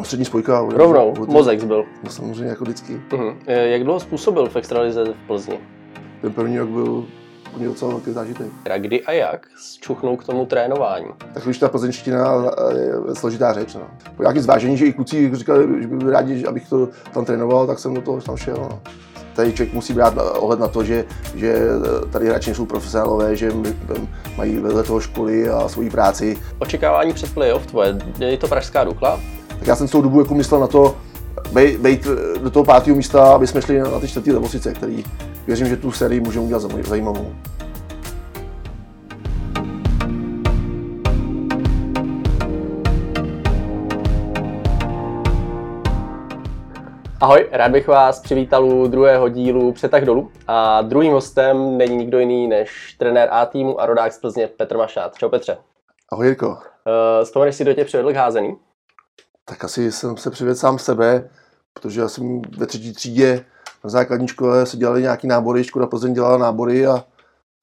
No, střední spojka. Rovnou, Mozex byl. No, samozřejmě jako vždycky. Uh-huh. Jak dlouho způsobil v extralize v Plzni? Ten první rok byl mě docela velký zážitek. A kdy a jak čuchnul k tomu trénování? Tak už ta plzeňština je složitá řeč. No. Po nějakém zvážení, že i kluci říkali, že by byli rádi, abych to tam trénoval, tak jsem do toho tam šel. No. Tady člověk musí brát ohled na to, že, že tady hráči jsou profesionálové, že mají vedle toho školy a svoji práci. Očekávání před playoff tvoje, je to pražská Dukla? Tak já jsem celou dobu jako myslel na to, být do toho pátého místa, aby jsme šli na ty čtvrtý levosice, který věřím, že tu sérii můžeme udělat zajímavou. Ahoj, rád bych vás přivítal u druhého dílu Přetah dolů a druhým hostem není nikdo jiný než trenér A týmu a rodák z Plzně Petr Mašát. Čau Petře. Ahoj Jirko. Uh, vzpomeneš si, do tě přivedl k házení? Tak asi jsem se přivedl sám sebe, protože já jsem ve třetí třídě na základní škole se dělali nějaký nábory, Škoda Plzeň dělala nábory a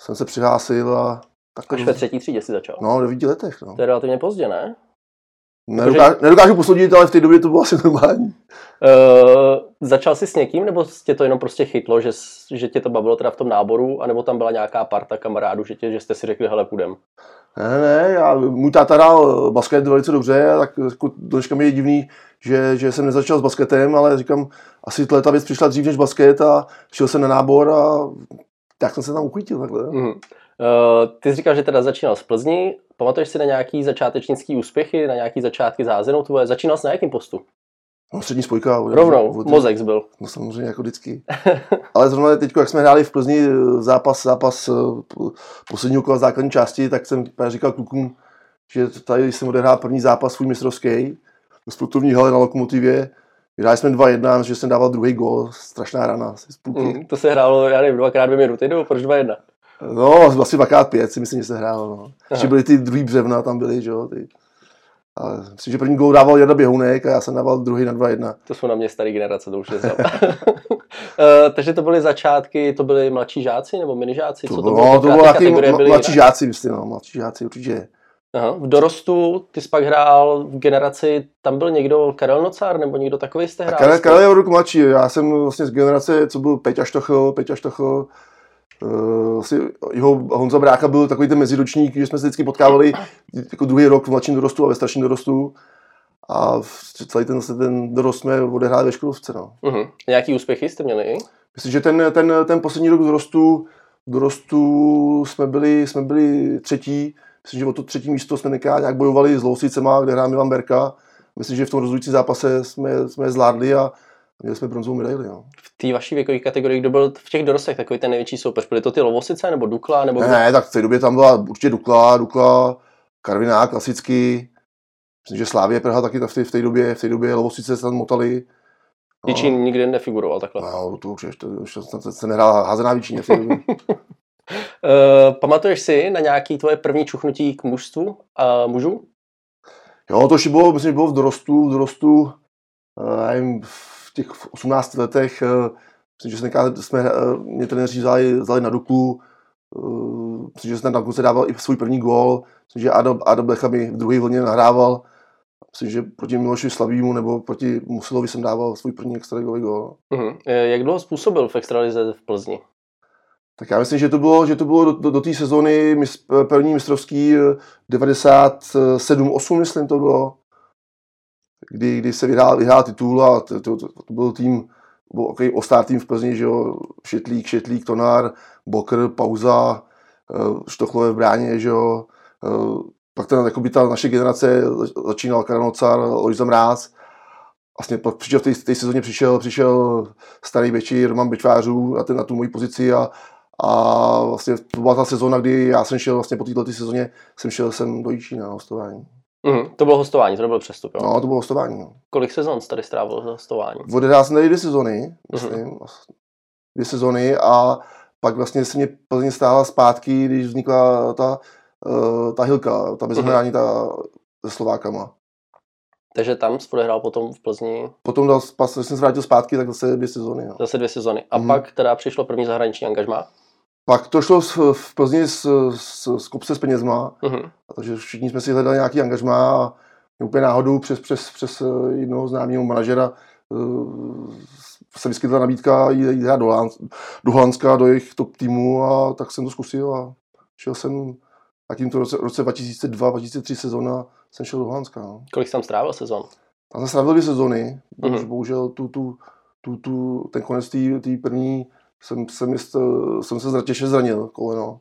jsem se přihlásil a tak. Až ve třetí třídě si začal? No, v devíti letech. No. To je relativně pozdě, ne? Nedokážu, nedokážu posoudit, ale v té době to bylo asi normální. Uh, začal jsi s někým, nebo tě to jenom prostě chytlo, že, že tě to bavilo teda v tom náboru, anebo tam byla nějaká parta kamarádů, že, tě, že jste si řekli, hele, půjdem? Ne, ne, já, můj táta hrál basket velice dobře, tak jako, dneška mi je divný, že, že jsem nezačal s basketem, ale říkám, asi ta věc přišla dřív než basket a šel jsem na nábor a tak jsem se tam uchytil takhle. Mm-hmm. Uh, ty jsi říkal, že teda začínal z Plzni, pamatuješ si na nějaký začátečnický úspěchy, na nějaký začátky zázenou tvoje? Začínal jsi na jakém postu? No, střední spojka. Rovnou, od, Mozex byl. No samozřejmě, jako vždycky. Ale zrovna teď, jak jsme hráli v Plzni eh, zápas, zápas eh, posledního kola základní části, tak jsem říkal klukům, že tady jsem odehrál první zápas svůj mistrovský v sportovní hale na Lokomotivě. Vyhráli jsme 2-1, že jsem dával druhý gol, strašná rana. Mm, to se hrálo, já nevím, dvakrát dvě minuty, nebo proč 2-1? No, asi dvakrát pět si myslím, že se hrálo. No. Ještě byly ty druhý břevna, tam byly, že jo, ty. Ale myslím, že první gol dával Jarda Běhounek a já jsem dával druhý na 2-1. To jsou na mě staré generace, to už je uh, Takže to byly začátky, to byly mladší žáci nebo minižáci? To, Co to bylo? No, to bylo nějaký mladší žáci, myslím, no, mladší žáci určitě. Aha. V dorostu ty jsi pak hrál v generaci, tam byl někdo Karel Nocár nebo někdo takový jste hrál? Karel, Karel je rok mladší, já jsem vlastně z generace, co byl Peťa Štochl, Peťa Štochl, asi jeho Honza Brácha byl takový ten meziročník, že jsme se vždycky potkávali jako druhý rok v mladším dorostu a ve starším dorostu. A celý ten, ten dorost jsme odehráli ve školovce. No. Uh-huh. Nějaký úspěchy jste měli? Myslím, že ten, ten, ten poslední rok dorostu, dorostu jsme, byli, jsme byli třetí. Myslím, že o to třetí místo jsme nějak bojovali s Lousicema, kde hrál Milan Berka. Myslím, že v tom rozhodujícím zápase jsme, jsme je zvládli a měli jsme bronzovou medaili. No. V té vaší věkové kategorii, kdo byl v těch dorostech takový ten největší soupeř? Byly to ty Lovosice nebo Dukla? Nebo ne, ne, tak v té době tam byla určitě Dukla, Dukla, Karviná klasicky. Myslím, že Slávě Praha taky v té, v té době, v té době Lovosice se tam motali. No. nikdy nefiguroval takhle. No, to už, to už se, nehrál házená Výčíně v té době. Uh, pamatuješ si na nějaký tvoje první čuchnutí k mužstvu a uh, mužů? Jo, to už bylo, myslím, že bylo v dorostu, v dorostu, uh, nevím, v těch 18 letech, uh, myslím, že jsme, jsme uh, mě trenéři vzali, vzali na Duklu, uh, myslím, že jsem na se dával i svůj první gól, myslím, že Adam, Adam Blecha mi v druhé vlně nahrával, myslím, že proti Miloši Slavímu nebo proti Musilovi jsem dával svůj první extraligový gól. Uh-huh. Jak dlouho způsobil v extralize v Plzni? Tak já myslím, že to bylo, že to bylo do, do, do té sezóny mis, první mistrovský 97-8, eh, myslím to bylo, kdy, kdy se vyhrál, vyhrál titul a to, to, to, to byl tým, byl okay, ostár tým v Plzni, že jo, Šetlík, Šetlík, Tonár, Bokr, Pauza, eh, Štochlové v bráně, že jo, eh, pak ten, jakoby ta naše generace začínal Karel Nocar, Lojza Mráz, vlastně pak přišel v té, té sezóně přišel, přišel starý Beči, Roman Bečvářů na, ten, na tu moji pozici a, a vlastně to byla ta sezóna, kdy já jsem šel vlastně po této sezóně, jsem šel jsem do Jičína na hostování. Mm, to bylo hostování, to nebyl přestup, jo? No, to bylo hostování. No. Kolik sezon jsi tady strávil za hostování? Odehrál jsem tady dvě sezony, myslím. Mm. Dvě sezony a pak vlastně se mě Plzeň stála zpátky, když vznikla ta, uh, ta Hilka, ta mezinárodní mm. ta se Slovákama. Takže tam jsi odehrál potom v Plzni? Potom, dal, jsem se vrátil zpátky, tak zase dvě sezony. No. Zase dvě sezony. A mm. pak teda přišlo první zahraniční angažmá? Pak to šlo v Plzni s, s, s kopce s penězma, uh-huh. takže všichni jsme si hledali nějaký angažmá a úplně náhodou přes, přes, přes eh, jednoho známého manažera se vyskytla nabídka jít do, Holandska, do Holandska, do jejich top týmu a tak jsem to zkusil a šel jsem a tímto roce, roce 2002-2003 sezóna jsem šel do Holandska. No. Kolik jsi tam strávil sezon? Tam jsem strávil dvě sezony, mm-hmm. bohužel tu, tu, tu, tu, ten konec té první jsem, jsem, jest, jsem se těžce zranil koleno.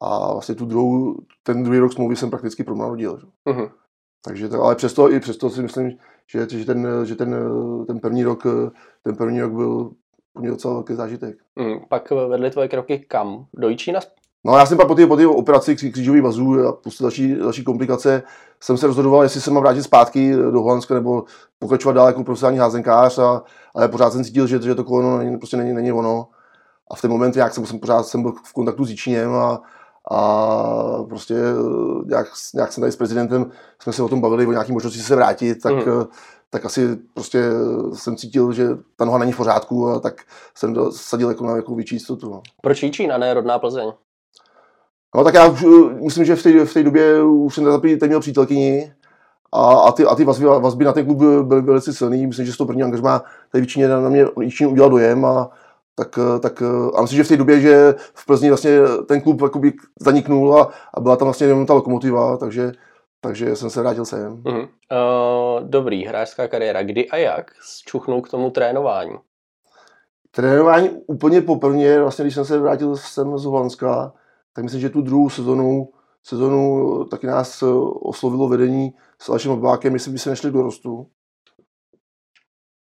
A vlastně tu druhou, ten druhý rok smlouvy jsem prakticky promarnil. Mm-hmm. Takže to, ale přesto, i přesto si myslím, že, že, ten, že ten, ten, první rok, ten první rok byl pro mě docela velký zážitek. Mm, pak vedly tvoje kroky kam? Do Jičína? No já jsem pak po té, po té operaci křížových vazů a prostě další, další komplikace jsem se rozhodoval, jestli se mám vrátit zpátky do Holandska nebo pokračovat dál jako profesionální házenkář, a, ale pořád jsem cítil, že, že to koleno není, prostě není, není ono. A v ten moment jak jsem, jsem pořád jsem byl v kontaktu s Jičíněm a, a prostě nějak, nějak jsem tady s prezidentem, jsme se o tom bavili, o nějaké možnosti se vrátit, tak, mm. tak asi prostě jsem cítil, že ta noha není v pořádku a tak jsem sadil jako na jako větší jistotu. No. Proč Jičín a ne rodná Plzeň? No tak já už, myslím, že v té, v té době už jsem tady měl přítelkyni a, a, ty, a ty vazby, vazby na ten klub byly, byly velice silný. Myslím, že z toho první angažmá tady většině na, mě Jičín udělal dojem a tak, tak a myslím, že v té době, že v Plzni vlastně ten klub jakoby zaniknul a, a byla tam vlastně jenom ta lokomotiva, takže, takže jsem se vrátil sem. Uh-huh. Uh, dobrý, hráčská kariéra. Kdy a jak zčuchnul k tomu trénování? Trénování úplně poprvé, vlastně když jsem se vrátil sem z Holandska, tak myslím, že tu druhou sezonu, sezonu taky nás oslovilo vedení s Alešem Odbákem, jestli by se nešli do rostu.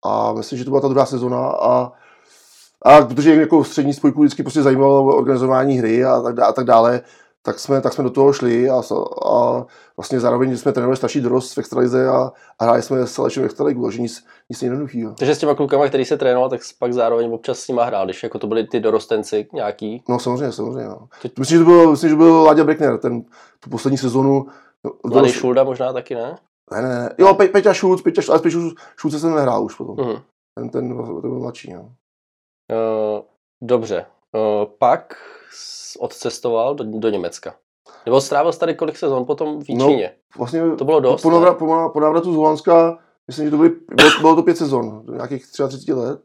A myslím, že to byla ta druhá sezona a a protože jako střední spojku vždycky prostě zajímalo organizování hry a tak, a tak dále, tak jsme, tak jsme do toho šli a, a vlastně zároveň jsme trénovali starší dorost v extralize a, a hráli jsme s Alešem extraligu, takže nic, nic jednoduchého. Takže s těma klukama, který se trénoval, tak pak zároveň občas s nima hrál, když jako to byli ty dorostenci nějaký. No samozřejmě, samozřejmě. No. Teď... Myslím, že to byl, myslím, že byl Láďa Breckner, ten tu poslední sezonu. Mladý dorost... Šulda možná taky, ne? Ne, ne, ne. Jo, Pe- Peťa Šulc, Peťa Šulc, ale Peťa Šulce jsem nehrál už potom. Uh-huh. Ten, ten, ten byl mladší, no. Uh, dobře. Uh, pak odcestoval do, do Německa. Nebo strávil jsi tady kolik sezon potom v Číně? No, vlastně to bylo dost, po, návrat, po, po návratu z Holandska, myslím, že to byly, bylo, bylo to pět sezon, do nějakých 33 let.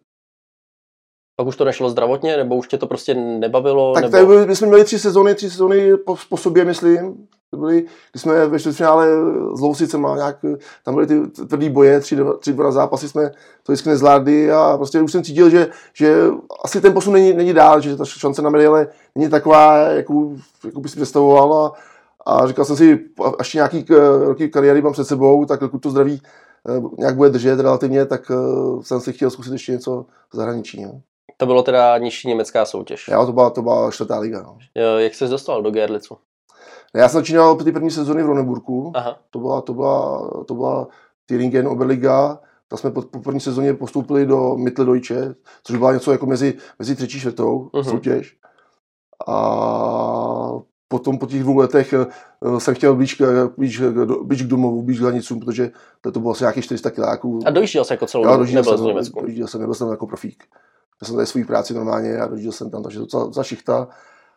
Pak už to nešlo zdravotně, nebo už tě to prostě nebavilo? Tak nebo... tady, my jsme měli tři sezony, tři sezony po, po sobě, myslím. To byly, když jsme ve čtvrtfinále s Lousicema, nějak, tam byly ty tvrdý boje, tři, dva, tři dva zápasy jsme to vždycky nezvládli a prostě už jsem cítil, že, že asi ten posun není, není dál, že ta šance na medaile není taková, jakou, jakou by si představoval a, a říkal jsem si, až nějaký roky kariéry mám před sebou, tak pokud to zdraví eh, nějak bude držet relativně, tak eh, jsem si chtěl zkusit ještě něco v zahraničí. No. To bylo teda nižší německá soutěž. Jo, to byla, to byla čtvrtá liga. No. Jak jsi dostal do Gerlicu? Já jsem začínal ty první sezóny v Roneburku. Aha. To byla, to byla, to byla Thüringen Oberliga. Tak jsme po, po první sezóně postoupili do Mitteldeutsche, což byla něco jako mezi, mezi třetí čtvrtou uh-huh. soutěž. A potom po těch dvou letech eh, jsem chtěl blíž, blíž, blíž k domovu, blíž k hranicům, protože to bylo asi nějakých 400 kiláků. A dojížděl jsi jako celou Já dojížděl jsem, v Německu? Dojížděl jsem, nebyl jsem jako profík. Já jsem tady svůj práci normálně a dojížděl jsem tam, takže to za šichta.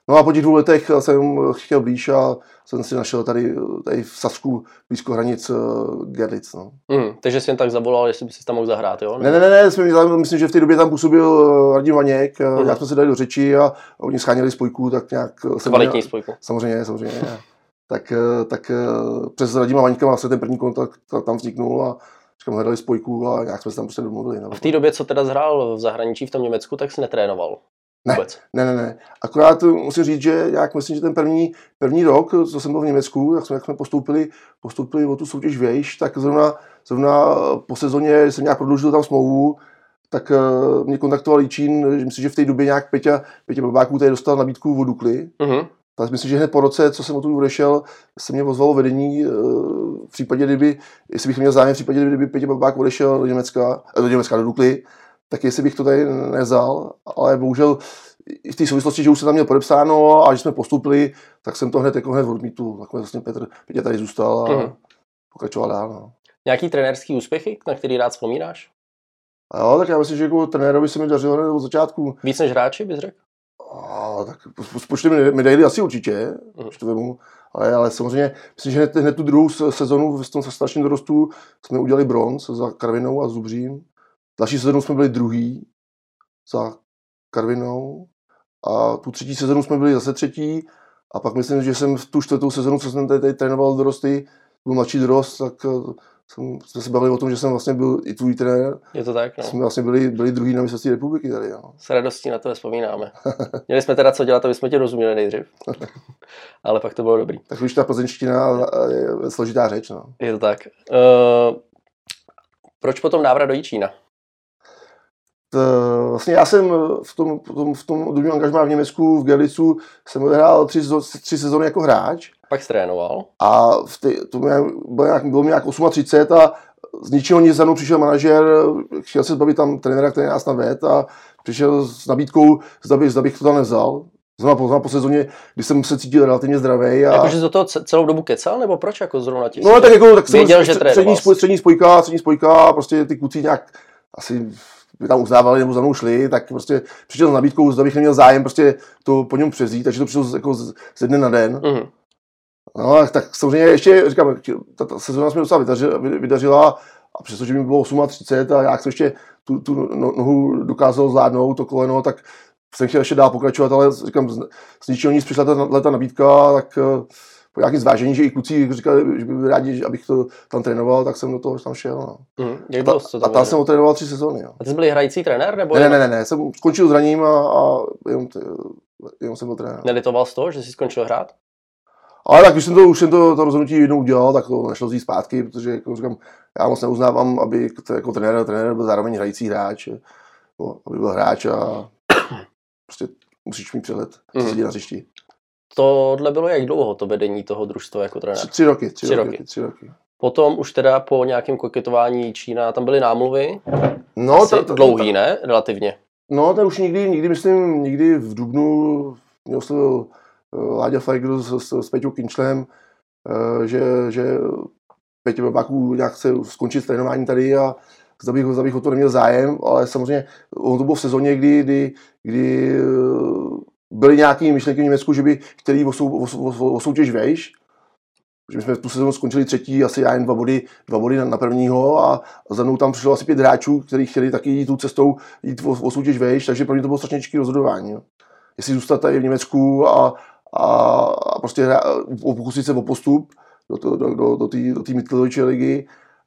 No a po těch dvou letech jsem chtěl blíž a jsem si našel tady, tady v Sasku blízko hranic eh, Gerlitz. No. Mm, takže jsi jen tak zavolal, jestli by si tam mohl zahrát, jo? Ne, ne, ne, ne jsme, myslím, že v té době tam působil eh, Radim Vaněk, mm. nějak jsme se dali do řeči a oni scháněli spojku, tak nějak... Kvalitní měl, spojku. Samozřejmě, samozřejmě. tak, tak přes Radima Vaňka vlastně ten první kontakt tam vzniknul a říkám, hledali spojku a nějak jsme se tam prostě domluvili. No. V té době, co teda zhrál v zahraničí v tom Německu, tak jsi netrénoval. Ne, ne, ne, ne. Akorát musím říct, že jak myslím, že ten první, první rok, co jsem byl v Německu, jak jsme, jak jsme postoupili, postoupili o tu soutěž věž, tak zrovna, zrovna po sezóně jsem nějak prodloužil tam smlouvu, tak uh, mě kontaktoval Líčín, myslím, že v té době nějak Peťa, Peťa Babáků tady dostal nabídku od Dukly. Uh-huh. Tak myslím, že hned po roce, co jsem tu odešel, se mě ozvalo vedení uh, v případě, kdyby, jestli bych měl zájem, v případě, kdyby Peťa Babák odešel do Německa, eh, do Německa, do Dukly, tak jestli bych to tady nezal, ale bohužel i v té souvislosti, že už se tam měl podepsáno a že jsme postupili, tak jsem to hned jako hned odmítl. Takhle vlastně Petr Petě tady zůstal a mm. pokračoval dál. No. Nějaký trenérský úspěchy, na který rád vzpomínáš? A jo, tak já myslím, že jako trenérovi se mi dařilo hned od začátku. Víc než hráči, bys řekl? A tak počtem medailí asi určitě, když to vemu. Ale, ale samozřejmě, myslím, že hned, hned tu druhou se- sezonu v tom strašném dorostu jsme udělali bronz za Karvinou a Zubřím. Další sezonu jsme byli druhý za Karvinou a tu třetí sezonu jsme byli zase třetí a pak myslím, že jsem v tu čtvrtou sezonu, co jsem tady, tady trénoval dorosty, byl mladší dorost, tak eh, jsem, jsme se bavili o tom, že jsem vlastně byl i tvůj trenér. Je to tak, no. Jsme vlastně byli, byli druhý na mistrovství republiky tady. No. S radostí na to vzpomínáme. Měli jsme teda co dělat, aby jsme tě rozuměli nejdřív. Ale pak to bylo dobrý. Tak už ta plzeňština eh, je složitá řeč. No. Je to tak. Uh, proč potom návrat do Jičína? T, vlastně já jsem v tom, v tom, v tom druhém angažmá v Německu, v Gelicu, jsem odehrál tři, tři sezóny jako hráč Pak trénoval. a v ty, to mě, bylo, nějak, bylo mě nějak 38 a z ničeho nic za mnou přišel manažer, chtěl se zbavit tam trenéra, který nás tam ved a přišel s nabídkou, zda, by, zda bych to tam nevzal. Zrovna po, po sezóně, kdy jsem se cítil relativně zdravý. A... Jakože do toho ce- celou dobu kecal, nebo proč jako zrovna ti? No tak jako, tak jsem Věděl, že střední, spoj, střední spojka, střední spojka, prostě ty kluci nějak asi by tam uznávali nebo za mnou šli, tak prostě přišel s nabídkou, zda bych neměl zájem prostě to po něm přezít, takže to přišlo z- jako z, ze dne na den. Mhm. No, tak- samozřejmě ještě, říkám, ta, ta sezóna se mi docela vydařila, vy- vydařila a přestože mi bylo 38 a jak jsem ještě tu, tu no- nohu dokázal zvládnout, to koleno, tak jsem chtěl ještě dál pokračovat, ale říkám, z, z ničeho nic přišla ta, ta nabídka, tak eh, po nějakém zvážení, že i kluci říkali, že by byli rádi, že abych to tam trénoval, tak jsem do toho tam šel. No. Mhm. Jak bylo to A tam jsem otrénoval tři sezóny. Jo. A ty jsi byl hrající trenér, nebo Ne, ne, ne, ne, jsem skončil zraním a, a jenom, t- jenom jsem byl trenér. nelitoval z toho, že jsi skončil hrát? Ale tak když jsem to, už jsem to, to rozhodnutí jednou udělal, tak to nešlo vzít zpátky, protože jako říkám, já moc neuznávám, aby jako trenér, trenér byl zároveň hrající hráč, aby byl hráč a prostě musíš mít přehled, co Mhm. se děje na hřišti. Tohle bylo jak dlouho, to vedení toho družstva jako trenér? Tři, tři roky, tři, Tři roky, roky. tři roky. Potom už teda po nějakém koketování Čína, tam byly námluvy, No, asi to, to, dlouhý, ne? Relativně. No, to už nikdy, nikdy myslím, nikdy v Dubnu mě oslovil eh, Láďa Feigl s, s, s Peťou Kinčlem, eh, že, že Petě Babáků nějak chce skončit trénování tady a zda bych, zda bych o to neměl zájem, ale samozřejmě ono to bylo v sezóně, kdy, kdy, kdy eh, byly nějaké myšlenky v Německu, že by chtěli o, sou, o, o, o soutěž vejš, že my jsme tu sezónu skončili třetí, asi já jen dva body, dva body na, na prvního a za mnou tam přišlo asi pět hráčů, kteří chtěli taky jít tou cestou, jít o, o soutěž vejš, takže pro mě to bylo strašně těžké rozhodování. Jo. Jestli zůstat tady v Německu a, a, a prostě pokusit se o postup do, do, do, do té do té Mitteldeutsche ligy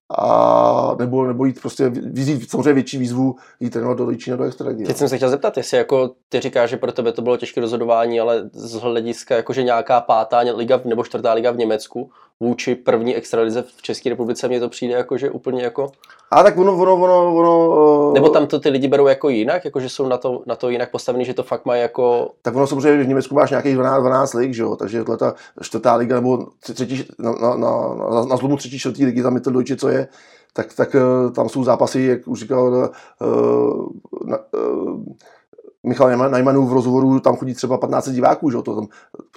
a nebo, nebo jít prostě vyzít samozřejmě větší výzvu jít trénovat do Líčína do extraligy. Teď jsem se chtěl zeptat, jestli jako ty říkáš, že pro tebe to bylo těžké rozhodování, ale z hlediska jakože nějaká pátá liga nebo čtvrtá liga v Německu vůči první extralize v České republice, mně to přijde jako, že úplně jako, A tak ono, ono, ono, ono nebo tam to ty lidi berou jako jinak, jako že jsou na to, na to jinak postavený, že to fakt mají jako, tak ono samozřejmě v Německu máš nějakých 12, 12 lig, že jo? takže ta čtvrtá liga nebo třetí, na, na, na, na, na zlomu třetí, čtvrtý ligy, tam Mitteldeutsche, co je, tak, tak eh, tam jsou zápasy, jak už říkal uh, na, uh, Michal Najman- Najmanův v rozhovoru, tam chodí třeba 15 diváků, že to tam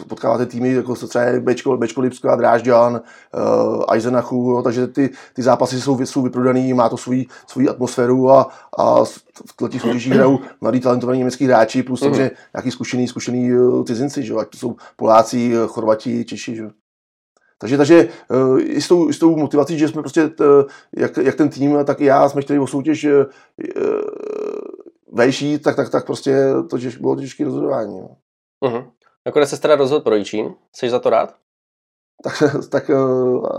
potkáváte týmy, jako se třeba Bečko, Bečko Lipská, Drážďan, uh, Eisenachu, jo? takže ty, ty zápasy jsou, jsou vyprodaný, má to svůj, svůj atmosféru a, a v těch soutěžích hrajou mladí talentovaní německý hráči, plus Mhm. samozřejmě nějaký zkušený, zkušený eh, cizinci, že ať to jsou Poláci, eh, Chorvati, Češi. Že? Jo. Takže, takže eh, i s tou, i s tou motivací, že jsme prostě, t, jak, jak ten tým, tak i já jsme chtěli o soutěž eh, eh, vejší, tak, tak, tak prostě to těž, bylo těžké rozhodování. No. uh-huh. nakonec se teda rozhodl pro Jičín, jsi za to rád? Tak, tak eh,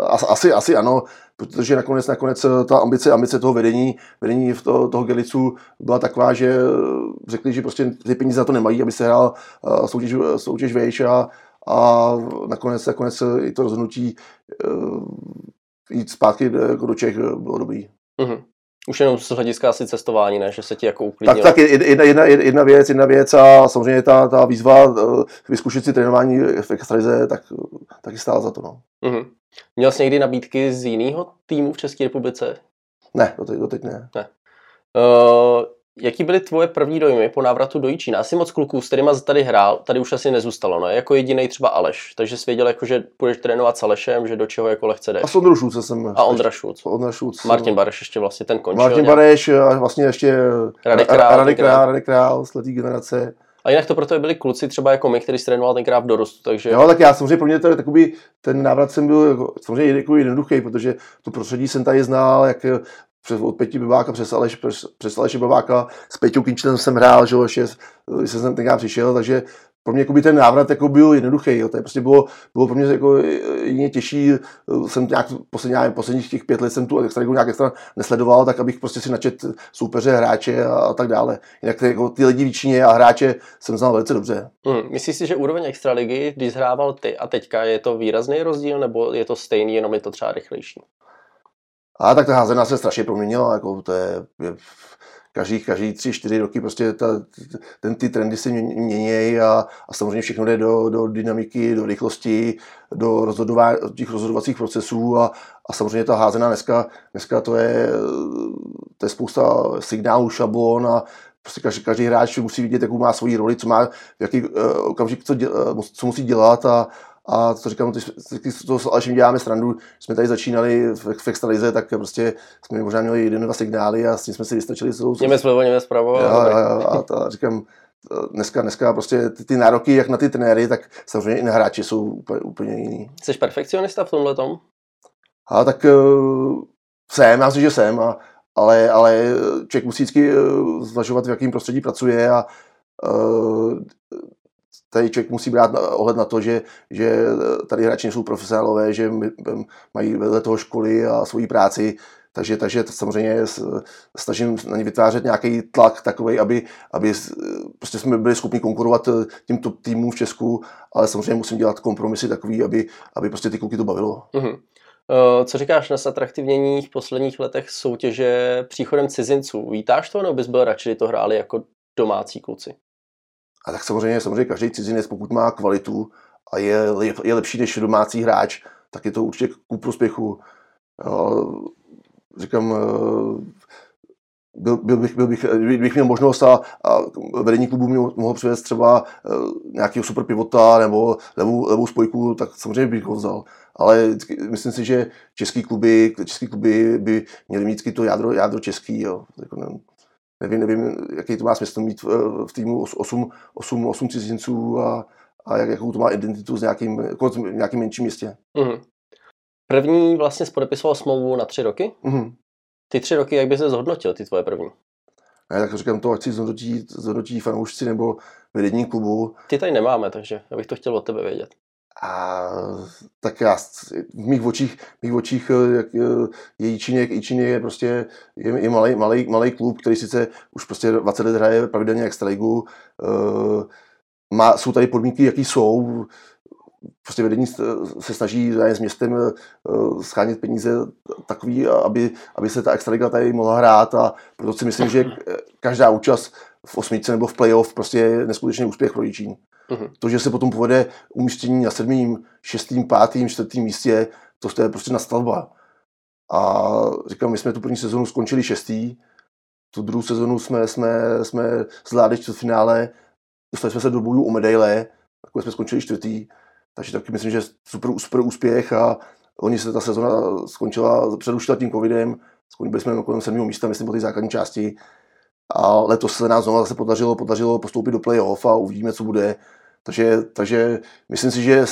as- asi, asi ano, protože nakonec, nakonec eh, ta ambice, ambice toho vedení, vedení v to, toho Gelicu byla taková, že eh, řekli, že prostě ty peníze na to nemají, aby se hrál eh, soutěž, soutěž vejš a, a nakonec, nakonec i to rozhodnutí eh, jít zpátky do, jako do Čech eh, bylo dobrý. Uh-huh. Už jenom z hlediska asi cestování, ne? Že se ti jako Tak, uklidnilo. tak jedna, jedna, jedna, věc, jedna věc a samozřejmě ta, ta výzva eh, vyzkoušet si trénování v extralize, tak taky stála za to. No. Uh-huh. Měl jsi někdy nabídky z jiného týmu v České republice? Ne, doteď, doteď ne. Uh, jaký byly tvoje první dojmy po návratu do Jičína? Asi moc kluků, s kterými jsi tady hrál, tady už asi nezůstalo, ne? Jako jediný třeba Aleš. Takže jsi věděl, jako, že půjdeš trénovat s Alešem, že do čeho jako lehce A jdeš. s Ondrou Šulce jsem. A Ondra Šulc. Ondra Šulc. Martin Bareš ještě vlastně ten končil. Martin nějak. Bareš a vlastně ještě Radek Ra- Král, Radek ten Král, Radek Král z letý generace. A jinak to proto byli kluci třeba jako my, který se trénoval tenkrát v dorostu, takže... Jo, tak já samozřejmě pro mě to je takový, ten návrat jsem byl jako, samozřejmě jako jednoduchý, protože to prostředí jsem tady znal, jak přes, od Peti Bebáka přes Aleš, přes, přes Aleše Bebáka, s Peťou Kinčtem jsem hrál, že jo, ještě, jsem tenkrát přišel, takže pro mě jakoby ten návrat jako byl jednoduchý. Jo. To je prostě bylo, bylo pro mě jako jině těžší. Jsem nějak poslední, posledních těch pět let jsem tu extraligu nějak extra nesledoval, tak abych prostě si načet soupeře, hráče a, a tak dále. Jinak ty, jako ty lidi výčině a hráče jsem znal velice dobře. Hmm. Myslíš si, že úroveň extraligy, když hrával ty a teďka, je to výrazný rozdíl, nebo je to stejný, jenom je to třeba rychlejší? A tak ta házená se strašně proměnila, jako to je, je každý, každý tři, čtyři roky prostě ta, ten, ty trendy se mění a, a samozřejmě všechno jde do, do dynamiky, do rychlosti, do rozhodování, těch rozhodovacích procesů a, a samozřejmě ta házená dneska, dneska to je, to je spousta signálů, šablon a prostě každý, každý hráč musí vidět, jakou má svoji roli, co má, jaký uh, okamžik, co, děl, co musí dělat a, a to říkám, ty, to s Alešem děláme srandu, jsme tady začínali v, v extralize, tak prostě jsme možná měli jeden, dva signály a s tím jsme si vystačili celou... Němec vlevo, Němec pravo. Jo, jo, jo, a to, říkám, dneska, dneska prostě ty, ty nároky jak na ty trenéry, tak samozřejmě i na hráči jsou úplně, úplně jiný. Jsi perfekcionista v tomhle tom? A tak uh, jsem, já myslím, že jsem, a, ale, ale člověk musí vždycky uh, zvažovat, v jakém prostředí pracuje a uh, tady člověk musí brát ohled na to, že, že tady hráči jsou profesionálové, že mají vedle toho školy a svoji práci, takže, takže samozřejmě snažím na ně vytvářet nějaký tlak takový, aby, aby prostě jsme byli schopni konkurovat tím top týmům v Česku, ale samozřejmě musím dělat kompromisy takový, aby, aby prostě ty kluky to bavilo. Mm-hmm. Co říkáš na zatraktivnění v posledních letech soutěže příchodem cizinců? Vítáš to, nebo bys byl radši, to hráli jako domácí kluci? A tak samozřejmě, samozřejmě každý cizinec, pokud má kvalitu a je, je lepší než domácí hráč, tak je to určitě ku prospěchu. Říkám, eh, byl, byl, bych, byl bych, bych měl možnost a, a vedení klubu mi mohl přivést třeba eh, nějakého super pivota nebo levou, levou spojku, tak samozřejmě bych ho vzal. Ale myslím si, že český kluby, český kluby by měly mít to jádro, jádro český. Jo. Nevím, nevím, jaký to má smysl mít v, v týmu 8, 8, 8 cizinců a, a jak, jakou to má identitu s nějakým, jako s nějakým menším městě. Mm-hmm. První vlastně spodepisoval smlouvu na tři roky. Mm-hmm. Ty tři roky, jak by se zhodnotil, ty tvoje první? Ne, tak říkám to, ať si zhodnotí, zhodnotí fanoušci nebo vedení klubu. Ty tady nemáme, takže já bych to chtěl od tebe vědět. A tak já v mých očích, v mých očích eh, jak, eh, je Jičiněk, Jičiněk je prostě je, je malý, malý, malý, klub, který sice už prostě 20 let hraje pravidelně extraligu. Uh, má, jsou tady podmínky, jaký jsou. Prostě vedení se snaží s městem schánit peníze takový, aby, aby se ta extraliga tady mohla hrát a proto si myslím, že každá účast v osmičce nebo v playoff prostě je neskutečný úspěch pro Jičín. Uh-huh. To, že se potom povede umístění na sedmým, šestým, pátým, čtvrtým místě, to je prostě nastavba. A říkám, my jsme tu první sezonu skončili šestý, tu druhou sezonu jsme, jsme, jsme zvládli finále, dostali jsme se do bojů o medaile, takhle jsme skončili čtvrtý, takže taky myslím, že super, super úspěch a oni se ta sezona skončila, předušila tím covidem, skončili jsme kolem sedmého místa, myslím, po té základní části a letos se nás znovu zase podařilo, podařilo postoupit do playoff a uvidíme, co bude. Takže, takže myslím si, že,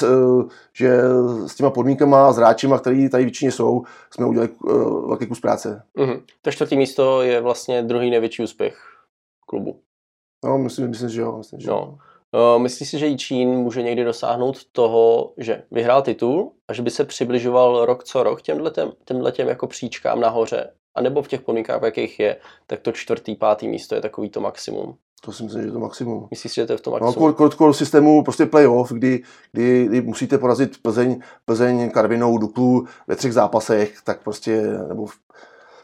že s těma podmínkama a s hráčima, který tady většině jsou, jsme udělali uh, velký kus práce. Mm-hmm. To čtvrtý místo je vlastně druhý největší úspěch klubu. No, myslím, myslím že jo. Myslím, že no. Uh, myslíš si, že Čín může někdy dosáhnout toho, že vyhrál titul a že by se přibližoval rok co rok těmhletem, těmhletem jako příčkám nahoře? A nebo v těch podmínkách, v jakých je, tak to čtvrtý, pátý místo je takový to maximum? To si myslím, že je to maximum. Myslíš, že to je v tom no, maximum? No, kol, kol, systému prostě playoff, kdy, kdy, kdy, musíte porazit Plzeň, Plzeň, Karvinou, Duklu ve třech zápasech, tak prostě, nebo v,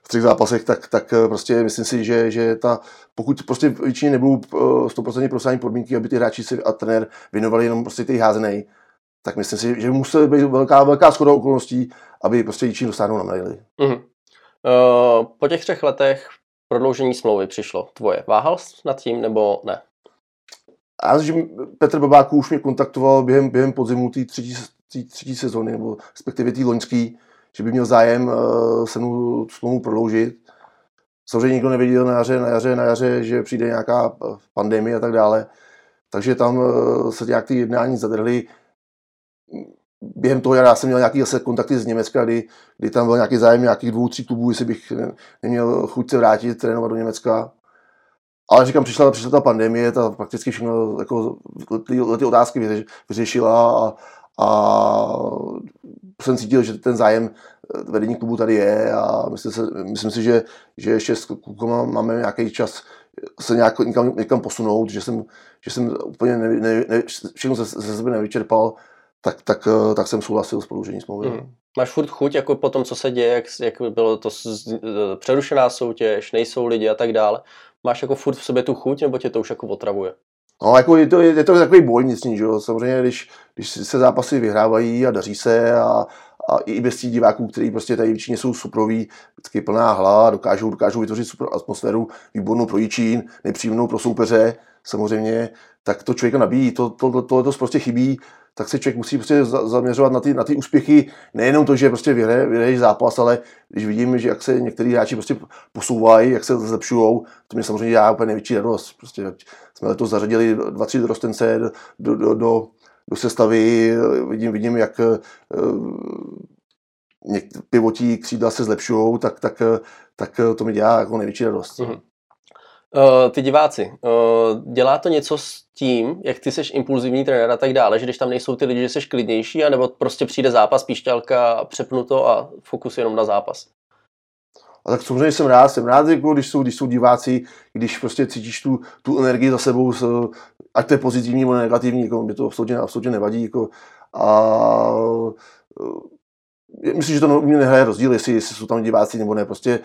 v třech zápasech, tak, tak eh, prostě myslím si, že, že ta, pokud prostě většině nebudou 100% eh, profesionální podmínky, aby ty hráči si a trenér věnovali jenom prostě ty házenej, tak myslím si, že musí být velká, velká schoda okolností, aby prostě Jičín dosáhnou na. Mm-hmm. Uh, po těch třech letech prodloužení smlouvy přišlo tvoje. Váhal jsi nad tím nebo ne? Já že Petr Babáků už mě kontaktoval během, během podzimu té třetí, třetí sezóny, nebo respektive té loňský, že by měl zájem uh, se mnou smlouvu prodloužit. Samozřejmě nikdo nevěděl na jaře, na jaře, na jaře, že přijde nějaká pandemie a tak dále. takže tam eh, se nějak ty jednání zadrhly. Během toho já jsem měl nějaký zase kontakty z Německa, kdy, kdy tam byl nějaký zájem nějakých dvou, tří klubů, jestli bych neměl chuť se vrátit, trénovat do Německa. Ale říkám, přišla, přišla ta pandemie, ta prakticky všechno jako, ty, ty otázky vyřešila a, a jsem cítil, že ten zájem vedení klubu tady je a myslím, se, myslím si, že, že ještě s klukama máme nějaký čas se nějak, někam, někam posunout, že jsem, že jsem úplně ne, ne, ne, všechno ze, ze sebe nevyčerpal, tak, tak, tak jsem souhlasil s prodloužením smlouvy. Mm. Máš furt chuť, jako po tom, co se děje, jak, jak bylo to přerušená soutěž, nejsou lidi a tak dále. Máš jako furt v sobě tu chuť, nebo tě to už jako otravuje? No, jako je to, je to takový boj vnitřní, že jo. Samozřejmě, když, když se zápasy vyhrávají a daří se a, a i bez těch diváků, kteří prostě tady většině jsou suproví, vždycky plná hla, dokážou, dokážou vytvořit super atmosféru, výbornou pro Jičín, nepříjemnou pro soupeře, samozřejmě, tak to člověka nabíjí, to, to, to, to, to prostě chybí, tak se člověk musí prostě zaměřovat na ty, na ty úspěchy, nejenom to, že prostě vyhraje, vyhraje zápas, ale když vidím, že jak se některý hráči prostě posouvají, jak se zlepšují, to mě samozřejmě dělá úplně největší radost. Prostě jsme letos zařadili dva, tři dorostence do, do, do, do sestavy, vidím, vidím jak uh, pivotí křídla se zlepšují, tak, tak, tak to mi dělá jako největší radost. Mm-hmm. Uh, ty diváci, uh, dělá to něco s tím, jak ty seš impulzivní trenér a tak dále, že když tam nejsou ty lidi, že seš klidnější, anebo prostě přijde zápas, píšťalka, přepnu to a fokus jenom na zápas? A tak samozřejmě jsem rád, jsem rád, jako když, jsou, když jsou diváci, když prostě cítíš tu, tu energii za sebou, ať to je pozitivní nebo negativní, jako mě to absolutně, absolutně nevadí. Jako, a myslím, že to u mě nehraje rozdíl, jestli, jestli jsou tam diváci nebo ne. Prostě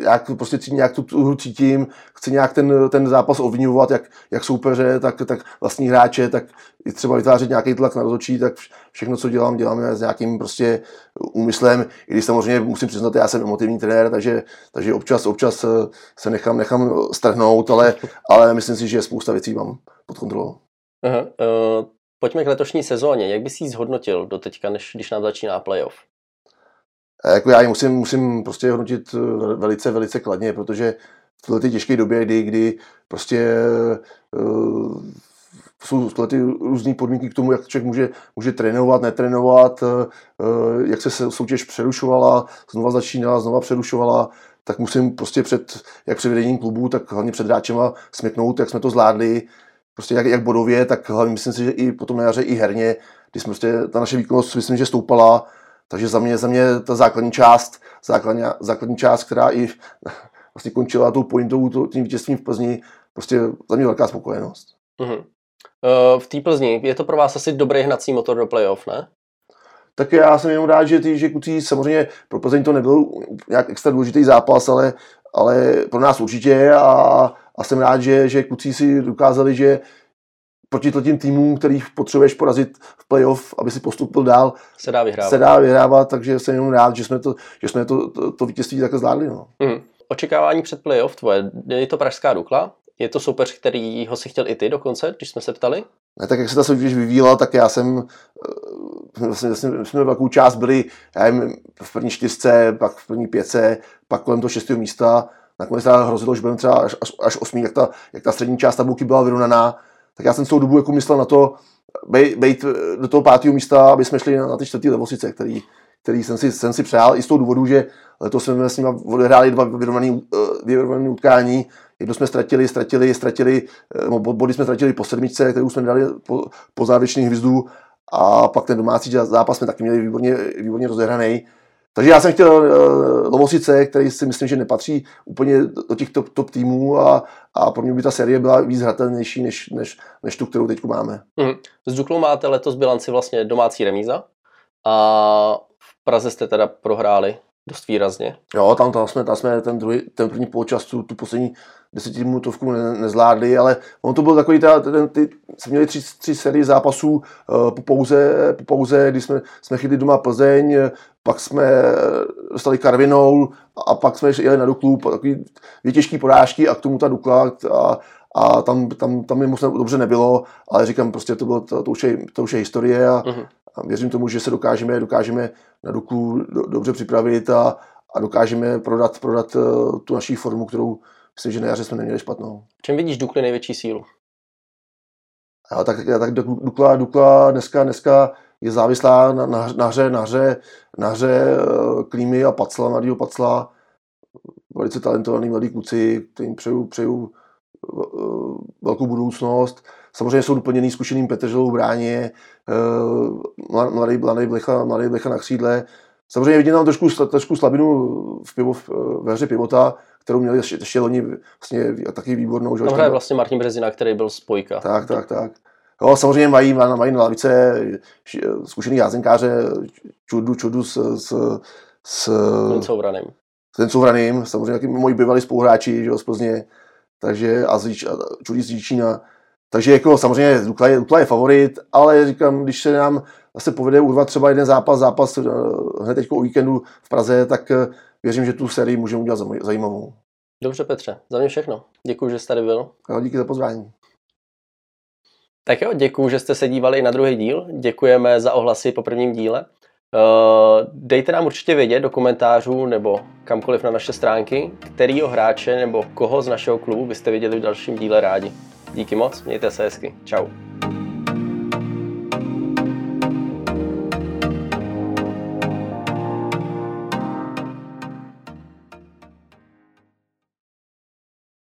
já prostě nějak tu, hru cítím, chci nějak ten, ten zápas ovnivovat, jak, jak soupeře, tak, tak vlastní hráče, tak i třeba vytvářet nějaký tlak na rozhodčí, tak všechno, co dělám, dělám s nějakým prostě úmyslem, i když samozřejmě musím přiznat, já jsem emotivní trenér, takže, takže občas, občas eh, se nechám, nechám strhnout, ale, ale myslím si, že spousta věcí mám pod kontrolou. Aha, uh, pojďme k letošní sezóně. Jak bys ji zhodnotil do teďka, než když nám začíná playoff? jako já ji musím, musím prostě hodnotit eh, velice, velice kladně, protože v této těžké době, kdy, kdy prostě uh, jsou ty různé podmínky k tomu, jak člověk může, může trénovat, netrénovat, uh, jak se soutěž přerušovala, znova začínala, znova přerušovala, tak musím prostě před, jak před vedením klubu, tak hlavně před hráčema smeknout, jak jsme to zvládli, prostě jak, jak bodově, tak hlavně myslím si, že i potom na jaře i herně, kdy jsme prostě, ta naše výkonnost myslím, že stoupala, takže za mě, za mě ta základní část, základní, základní část, která i vlastně končila tou pointou, tím vítězstvím v Plzni, prostě za mě velká spokojenost. Mm-hmm. Uh, v té Plzni je to pro vás asi dobrý hnací motor do playoff, ne? Tak já jsem jenom rád, že ty že Kucí, samozřejmě pro Plzeň to nebyl nějak extra důležitý zápas, ale, ale pro nás určitě a, a jsem rád, že, že Kucí si dokázali, že, proti tím týmům, kterých potřebuješ porazit v playoff, aby si postupil dál, se dá vyhrávat. Se dá vyhrávat takže jsem jenom rád, že jsme to, že jsme to, to, to vítězství takhle zvládli. No. Mm. Očekávání před playoff tvoje, je to Pražská Dukla? Je to soupeř, který ho si chtěl i ty dokonce, když jsme se ptali? Ne, tak jak se ta soutěž vyvíjela, tak já jsem eh, vlastně, vlastně jsme velkou část byli já nevím, v první čtyřce, pak v první pětce, pak kolem toho šestého místa. Nakonec teda hrozilo, že budeme třeba až, až, až osmý, jak ta, jak ta střední část tabulky byla vyrovnaná. Tak já jsem celou dobu jako myslel na to, být do toho pátého místa, aby jsme šli na ty čtvrtý levosice, který, který jsem si, jsem si přál. I z toho důvodu, že letos jsme s nimi odehráli dva vyrovnané vyrovnaný utkání, jedno jsme ztratili, ztratili, ztratili, no, body jsme ztratili po sedmičce, kterou jsme dali po, po závěrečných hvězdů. A pak ten domácí zápas jsme taky měli výborně, výborně rozehraný. Takže já jsem chtěl uh, Lovosice, který si myslím, že nepatří úplně do těch top, top týmů a, a pro mě by ta série byla víc hratelnější než, než, než tu, kterou teď máme. Mm. S Duklou máte letos bilanci vlastně domácí remíza a v Praze jste teda prohráli dost výrazně. Jo, tam, tam, jsme, tam jsme ten, druhý, ten první poločas, tu, tu poslední desetiminutovku ne, nezvládli, ale on to byl takový, ta, ten, ty, jsme měli tři, tři série zápasů uh, po pauze, po pauze, kdy jsme, jsme chytli doma Plzeň, pak jsme dostali Karvinou a pak jsme jeli na Duklu, takový dvě těžké porážky a k tomu ta Dukla a, a tam, tam, tam mi moc dobře nebylo, ale říkám, prostě to, bylo, to, to, už, je, to už je historie a, uh-huh. A věřím tomu, že se dokážeme, dokážeme na Duklu do, dobře připravit a, a dokážeme prodat, prodat uh, tu naší formu, kterou myslím, že na jaře jsme neměli špatnou. V čem vidíš Dukly největší sílu? Jo, tak, tak Dukla, Dukla dneska, dneska je závislá na, na, na hře, na hře, na hře eh, Klímy a Pacla, mladýho Pacla, velice talentovaný mladý kluci, kterým přeju, přeju eh, velkou budoucnost. Samozřejmě jsou doplněný zkušeným Petrželou v bráně, eh, mladý, mladý, blecha, mladý blecha na křídle. Samozřejmě vidím tam trošku, trošku slabinu v pivo, ve hře pivota, kterou měli ještě, ještě loni vlastně taky výbornou. Tam hraje vlastně Martin Brezina, který byl spojka. Tak, tak, tak. Jo, samozřejmě mají, mají na lavice zkušený jázenkáře Čudu, Čudu s, s, s ten Souvraným, samozřejmě taky moji bývalí spoluhráči že jo, z Plzně, takže a, Čudí z Jíčína. Takže jako samozřejmě Dukla je, Dukla je favorit, ale říkám, když se nám zase povede urvat třeba jeden zápas, zápas eh, hned teď o víkendu v Praze, tak eh, věřím, že tu sérii můžeme udělat zajímavou. Dobře Petře, za mě všechno. Děkuji, že jste tady byl. Jo, díky za pozvání. Tak jo, děkuji, že jste se dívali i na druhý díl. Děkujeme za ohlasy po prvním díle. Uh, dejte nám určitě vědět do komentářů nebo kamkoliv na naše stránky, kterýho hráče nebo koho z našeho klubu byste viděli v dalším díle rádi. Díky moc, mějte se hezky. Čau.